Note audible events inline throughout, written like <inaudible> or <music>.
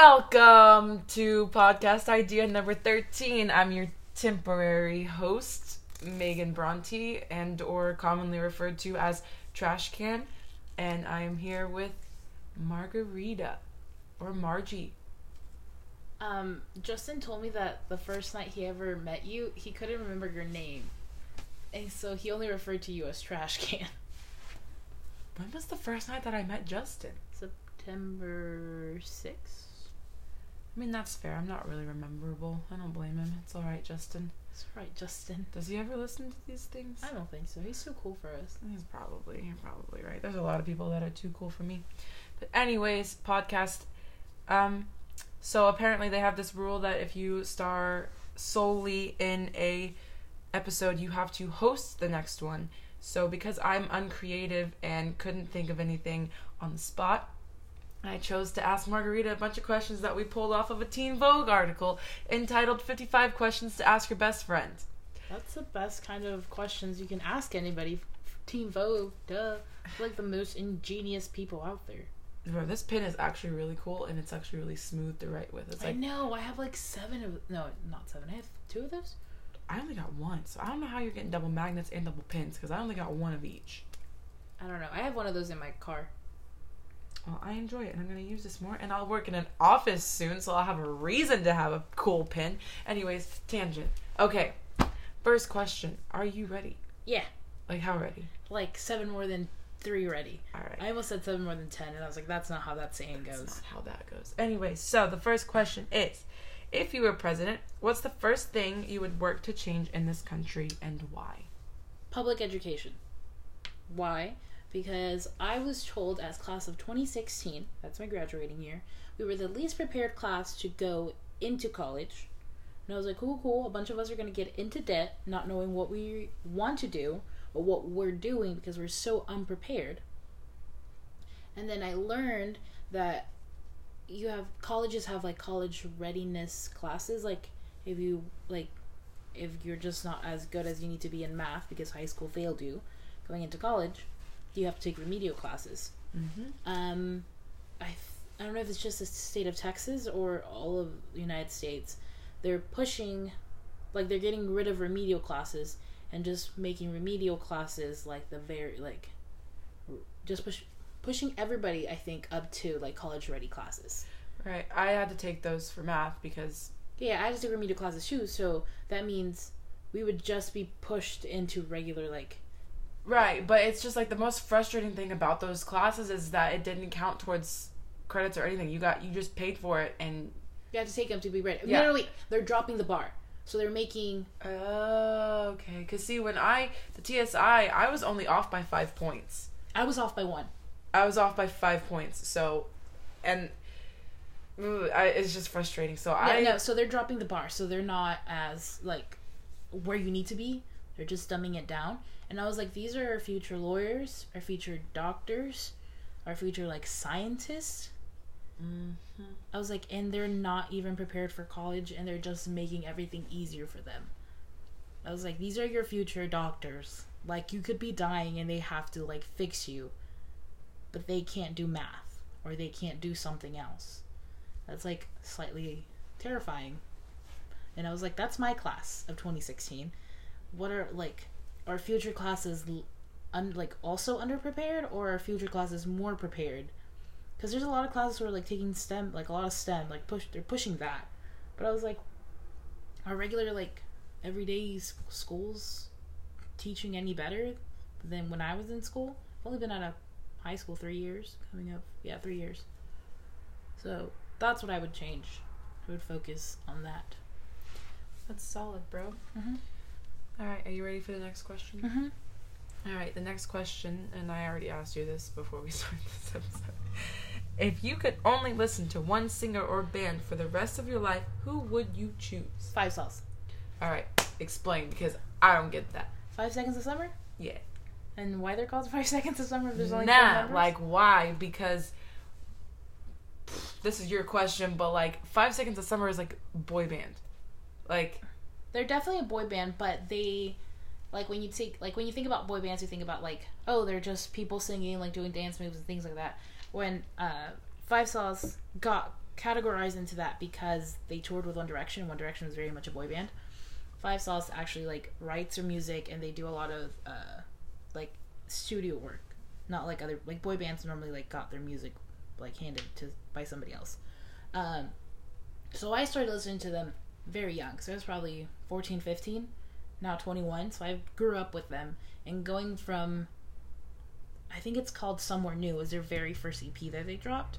Welcome to podcast idea number 13. I'm your temporary host, Megan Bronte, and or commonly referred to as Trash Can, and I am here with Margarita or Margie. Um, Justin told me that the first night he ever met you, he couldn't remember your name. And so he only referred to you as Trash Can. When was the first night that I met Justin? September 6th? I mean, that's fair. I'm not really rememberable. I don't blame him. It's alright, Justin. It's all right, Justin. Does he ever listen to these things? I don't think so. He's too cool for us. He's probably you're probably right. There's a lot of people that are too cool for me. But anyways, podcast. Um, so apparently they have this rule that if you star solely in a episode, you have to host the next one. So because I'm uncreative and couldn't think of anything on the spot, I chose to ask Margarita a bunch of questions that we pulled off of a Teen Vogue article entitled 55 Questions to Ask Your Best Friend. That's the best kind of questions you can ask anybody. Teen Vogue, duh. Like the most ingenious people out there. Bro, this pin is actually really cool and it's actually really smooth to write with. It's I like know. I have like seven of no, not seven. I have two of those. I only got one, so I don't know how you're getting double magnets and double pins because I only got one of each. I don't know. I have one of those in my car. Well, I enjoy it and I'm gonna use this more. And I'll work in an office soon, so I'll have a reason to have a cool pin. Anyways, tangent. Okay, first question: Are you ready? Yeah, Like how ready? like seven more than three ready. All right. I almost said seven more than ten, and I was like, that's not how that saying That's goes. not how that goes. Anyway, so the first question is: If you were president, what's the first thing you would work to change in this country and why? Public education. Why? Because I was told as class of 2016, that's my graduating year, we were the least prepared class to go into college. And I was like, cool, cool. A bunch of us are going to get into debt, not knowing what we want to do or what we're doing because we're so unprepared. And then I learned that you have colleges have like college readiness classes. Like if you like if you're just not as good as you need to be in math because high school failed you going into college, you have to take remedial classes. Mm-hmm. Um, I th- I don't know if it's just the state of Texas or all of the United States. They're pushing, like they're getting rid of remedial classes and just making remedial classes like the very like, just push pushing everybody. I think up to like college ready classes. Right. I had to take those for math because Yeah, I had to take remedial classes too, so that means we would just be pushed into regular like Right, but it's just like the most frustrating thing about those classes is that it didn't count towards credits or anything. You got you just paid for it and you have to take them to be ready. Yeah. Literally, they're dropping the bar, so they're making oh, okay. Cuz see when I the TSI, I was only off by 5 points. I was off by one. I was off by 5 points. So and ooh, I, it's just frustrating. So Yeah, I no, so they're dropping the bar, so they're not as like where you need to be. They're just dumbing it down. And I was like, these are our future lawyers, our future doctors, our future like scientists. Mhm. I was like, and they're not even prepared for college, and they're just making everything easier for them. I was like, these are your future doctors. Like, you could be dying, and they have to like fix you, but they can't do math or they can't do something else. That's like slightly terrifying. And I was like, that's my class of 2016. What are like our future classes un- like also underprepared or are future classes more prepared? Because there's a lot of classes who are like taking STEM, like a lot of STEM, like push they're pushing that. But I was like, are regular like everyday schools teaching any better than when I was in school? I've only been out of high school three years, coming up, yeah, three years. So that's what I would change. I would focus on that. That's solid, bro. Mhm. All right, are you ready for the next question? Mm-hmm. All right, the next question, and I already asked you this before we <laughs> started this episode. If you could only listen to one singer or band for the rest of your life, who would you choose? Five sauce. All right, explain because I don't get that. Five seconds of summer. Yeah. And why they're called <laughs> five seconds of summer? If there's only Nah, like why? Because this is your question, but like Five Seconds of Summer is like boy band. Like they're definitely a boy band, but they like when you take like when you think about boy bands, you think about like oh they're just people singing like doing dance moves and things like that. When uh, Five Sauce got categorized into that because they toured with One Direction. One Direction was very much a boy band. Five Sauce actually like writes their music and they do a lot of uh, like studio work, not like other like boy bands normally like got their music like handed to by somebody else. Um, so I started listening to them very young. So I was probably 14, 15, now 21. So I grew up with them and going from I think it's called Somewhere New was their very first EP that they dropped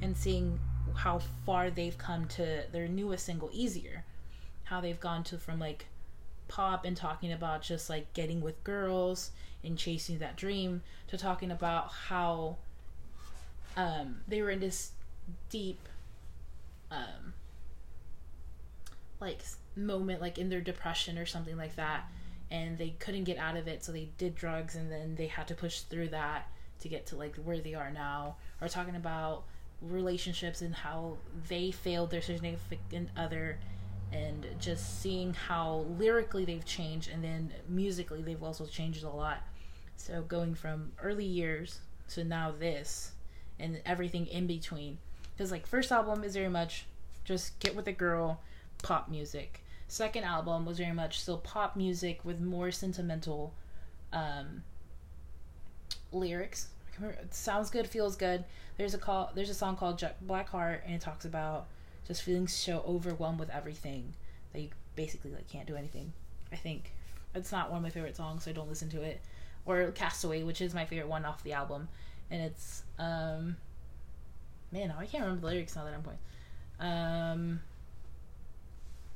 and seeing how far they've come to their newest single Easier. How they've gone to from like pop and talking about just like getting with girls and chasing that dream to talking about how um, they were in this deep um, like moment like in their depression or something like that and they couldn't get out of it so they did drugs and then they had to push through that to get to like where they are now. Or talking about relationships and how they failed their significant other and just seeing how lyrically they've changed and then musically they've also changed a lot. So going from early years to now this and everything in between. Because like first album is very much just get with a girl pop music. Second album was very much still pop music with more sentimental um lyrics. It sounds good feels good. There's a call there's a song called black heart and it talks about just feeling so overwhelmed with everything that you basically like can't do anything. I think it's not one of my favorite songs so i don't listen to it. Or castaway which is my favorite one off the album. And it's um man i can't remember the lyrics now that i'm playing um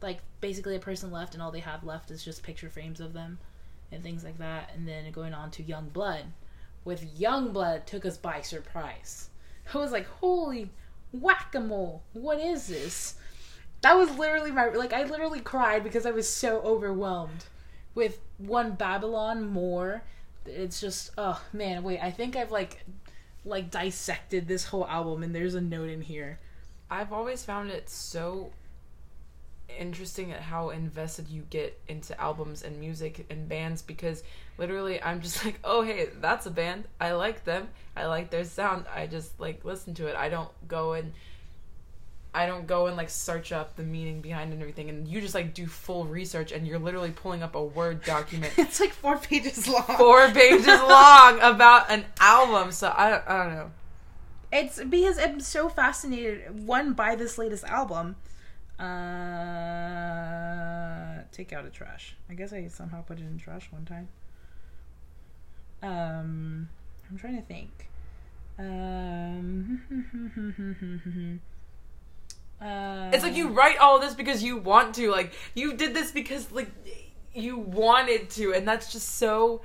like basically a person left and all they have left is just picture frames of them and things like that. And then going on to young blood. With young blood took us by surprise. I was like holy whack-a-mole. What is this? That was literally my like i literally cried because i was so overwhelmed with one babylon more. It's just oh man wait i think i've like like dissected this whole album and there's a note in here. I've always found it so interesting at how invested you get into albums and music and bands because literally I'm just <laughs> like, oh hey, that's a band. I like them. I like their sound. I just like listen to it. I don't go and I don't go and like search up the meaning behind and everything. And you just like do full research and you're literally pulling up a Word <laughs> document it's like four pages long four pages <laughs> long about an album. So I don't, I don't know. It's because I'm so fascinated. One by this latest album. Uh, take out a trash. I guess I somehow put it in trash one time. Um, I'm trying to think. Um, <laughs> uh, It's like you write all this because you want to. Like you did this because like you wanted to, and that's just so.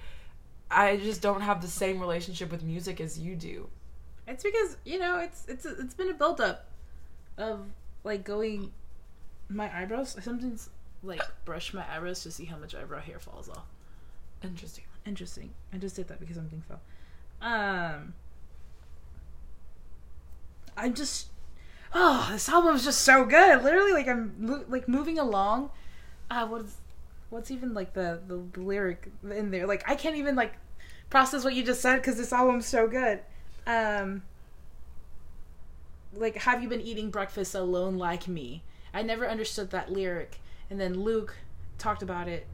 I just don't have the same relationship with music as you do. It's because you know it's it's it's been a buildup of like going my eyebrows. I sometimes like brush my eyebrows to see how much eyebrow hair falls off. Interesting. Interesting. I just did that because something fell. Um, I'm just oh this album is just so good. Literally, like I'm mo- like moving along. Uh, what's what's even like the, the the lyric in there? Like I can't even like process what you just said because this album's so good. Um, like have you been eating breakfast alone like me? I never understood that lyric, and then Luke talked about it.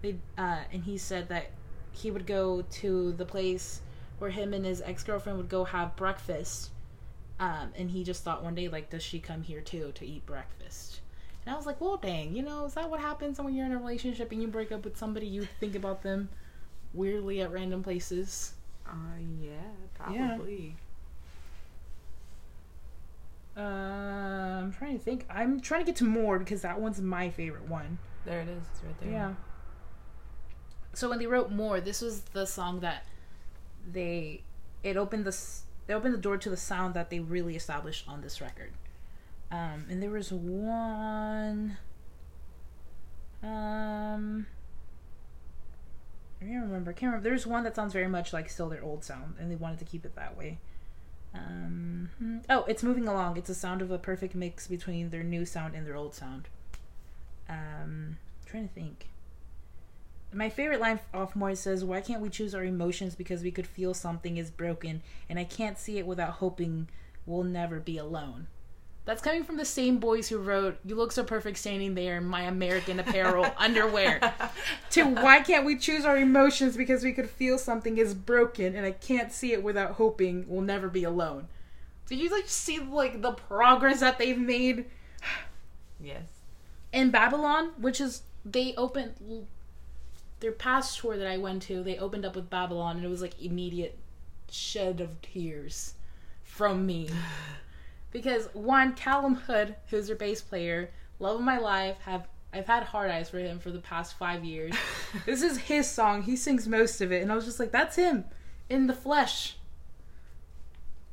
They uh, and he said that he would go to the place where him and his ex girlfriend would go have breakfast. Um, and he just thought one day, like, does she come here too to eat breakfast? And I was like, well, dang, you know, is that what happens when you're in a relationship and you break up with somebody? You think about them weirdly at random places. Uh, yeah, Yeah. Probably. Uh, I'm trying to think. I'm trying to get to more because that one's my favorite one. There it is. It's right there. Yeah. So when they wrote more, this was the song that they it opened the they opened the door to the sound that they really established on this record. Um, and there was one. Um, I can't remember. I can't remember. There's one that sounds very much like still their old sound, and they wanted to keep it that way. Um, hmm. oh, it's moving along. It's a sound of a perfect mix between their new sound and their old sound. Um, trying to think. My favorite line off more says, "Why can't we choose our emotions because we could feel something is broken, and I can't see it without hoping we'll never be alone." That's coming from the same boys who wrote "You look so perfect standing there in my American Apparel <laughs> underwear." to why can't we choose our emotions because we could feel something is broken and I can't see it without hoping we'll never be alone. Did you like see like the progress that they've made <sighs> Yes. in Babylon, which is they opened their past tour that I went to. They opened up with Babylon, and it was like immediate shed of tears from me <sighs> <laughs> because one Calum Hood, who's their bass player, love of my life, have I've had hard eyes for him for the past five years. <laughs> this is his song. He sings most of it, and I was just like, that's him in the flesh.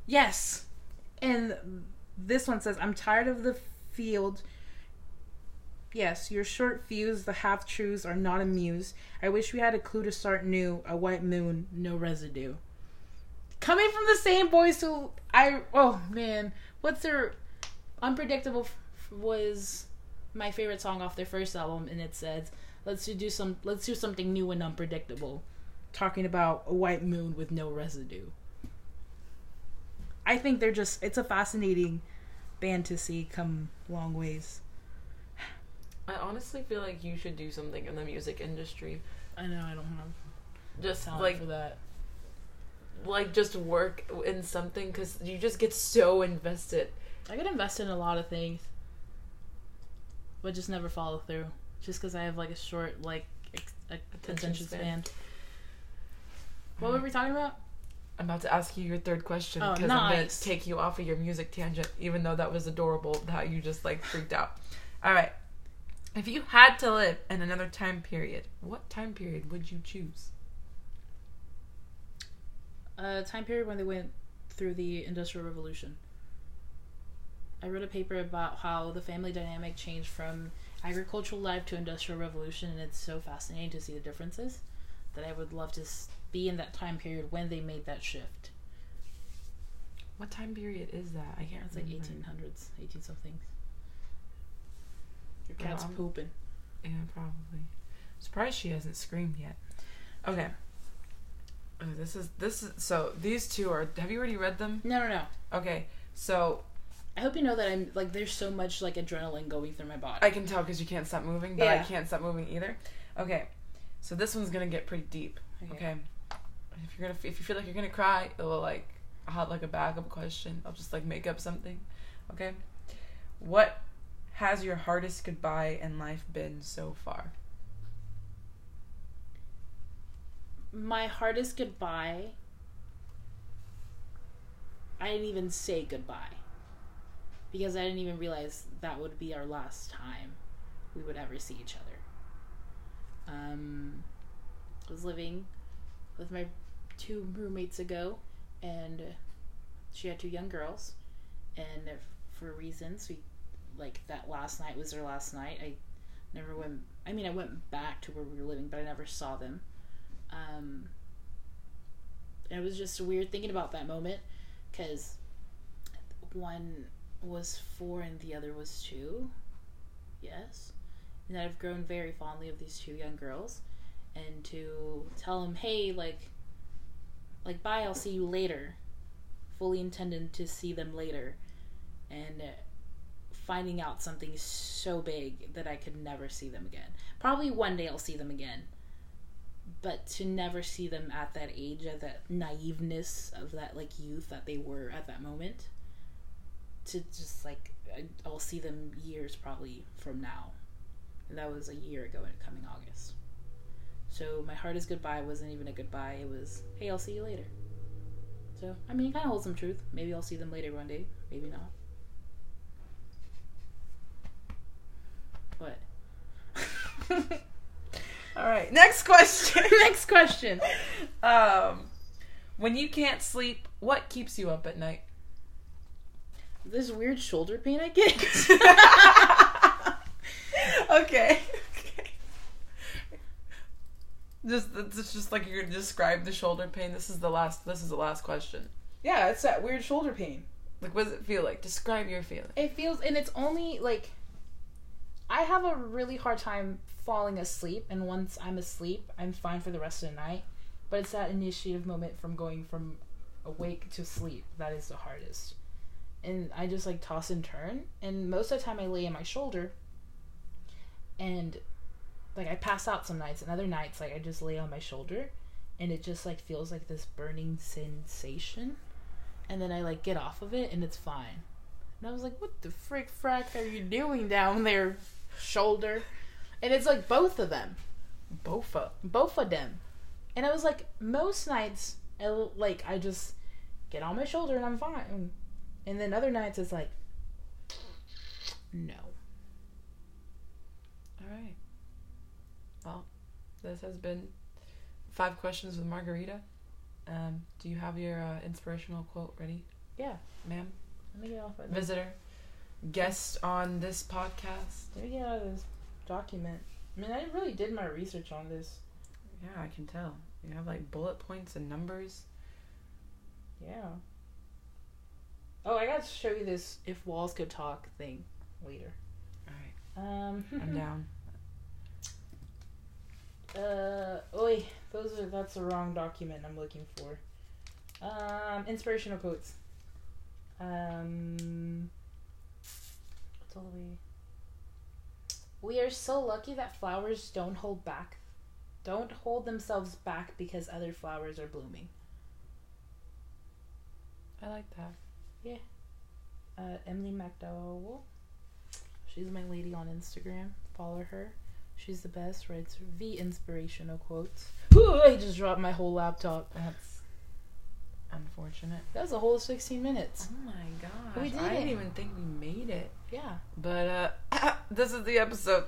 Yes, and this one says, "I'm tired of the field." Yes, your short fuse, the half truths are not amused. I wish we had a clue to start new. A white moon, no residue. Coming from the same boys who I oh man, what's their unpredictable f- was my favorite song off their first album, and it says, "Let's do some, let's do something new and unpredictable." Talking about a white moon with no residue. I think they're just it's a fascinating band to see come long ways. I honestly feel like you should do something in the music industry. I know I don't have Just talent like for that. Like just work in something because you just get so invested. I could invest in a lot of things, but just never follow through. Just because I have like a short like ex- like, attention, span. What hmm. were we talking about? I'm about to ask you your third question Oh, because I'm gonna take you off of your music tangent, even though that was adorable how you just like freaked out. All right. If you had to live in another time period, what time period would you choose? A time period when they went through the Industrial Revolution. I wrote a paper about how the family dynamic changed from agricultural life to industrial revolution, and it's so fascinating to see the differences that I would love to be in that time period when they made that shift. What time period is that? I can't. It's like remember. 1800s, 18 something. Your cat's I'm- pooping. Yeah, probably. Surprised she hasn't screamed yet. Okay. Oh, this is this is so these two are. Have you already read them? No, no, no. Okay, so I hope you know that I'm like there's so much like adrenaline going through my body. I can tell because you can't stop moving, but I can't stop moving either. Okay, so this one's gonna get pretty deep. Okay, if you're gonna if you feel like you're gonna cry, it will like I'll have like a backup question. I'll just like make up something. Okay, what has your hardest goodbye in life been so far? My hardest goodbye. I didn't even say goodbye because I didn't even realize that would be our last time we would ever see each other. Um, I was living with my two roommates ago, and she had two young girls, and for reasons we like that last night was their last night. I never went. I mean, I went back to where we were living, but I never saw them. Um, it was just weird thinking about that moment because one was four and the other was two. Yes. And I've grown very fondly of these two young girls. And to tell them, hey, like, like, bye, I'll see you later. Fully intended to see them later. And finding out something so big that I could never see them again. Probably one day I'll see them again but to never see them at that age at that naiveness of that like youth that they were at that moment. To just like i'll see them years probably from now. And that was a year ago in coming august. So my hardest goodbye wasn't even a goodbye. It was hey i'll see you later. So i mean it kind of holds some truth. Maybe i'll see them later one day. Maybe not. What <laughs> All right, next question. <laughs> next question <laughs> um, when you can't sleep, what keeps you up at night? this weird shoulder pain i get <laughs> okay. okay. Just it's just like you're gonna describe the shoulder pain. This is the last. This is the last question. Yeah, it's that weird shoulder pain. Like, what does it feel like? Describe your feeling. It feels, and it's only like I have a really hard time falling asleep, and once I'm asleep, I'm fine for the rest of the night. But it's that initiative moment from going from awake to sleep that is the hardest. and I just like toss and turn. And most of the time, I lay on my shoulder, and like I pass out some nights, and other nights like I just lay on my shoulder, and it just like feels like this burning sensation, and then I like get off of it, and it's fine. And I was like, "What the frick, frack are you doing down there, shoulder?" And it's like both of them, Bofa. both of them. And I was like, most nights, I, like I just get on my shoulder and I'm fine. And then other nights it's like, no. All right. Well, this has been five questions with Margarita. Um, do you have your uh, inspirational quote ready, Yeah. ma'am? Let me get off of. Visitor, guest on this podcast. Me get out of this document. I mean, I really did my research on this. Yeah, I can tell. You have like bullet points and numbers. Yeah. Oh, I got to show you this if walls could talk thing later. All right, Um, <laughs> I'm down. Uh, oi, those are that's the wrong document I'm looking for. Um, inspirational quotes. Um, what's all the way? We are so lucky that flowers don't hold back, don't hold themselves back because other flowers are blooming. I like that. Yeah. Uh, Emily McDowell. She's my lady on Instagram. Follow her. She's the best. Writes the inspirational quotes. Ooh, I just dropped my whole laptop. That's unfortunate. That was a whole 16 minutes. Oh my gosh. We did I didn't even think we made it. Yeah. But uh <laughs> this is the episode.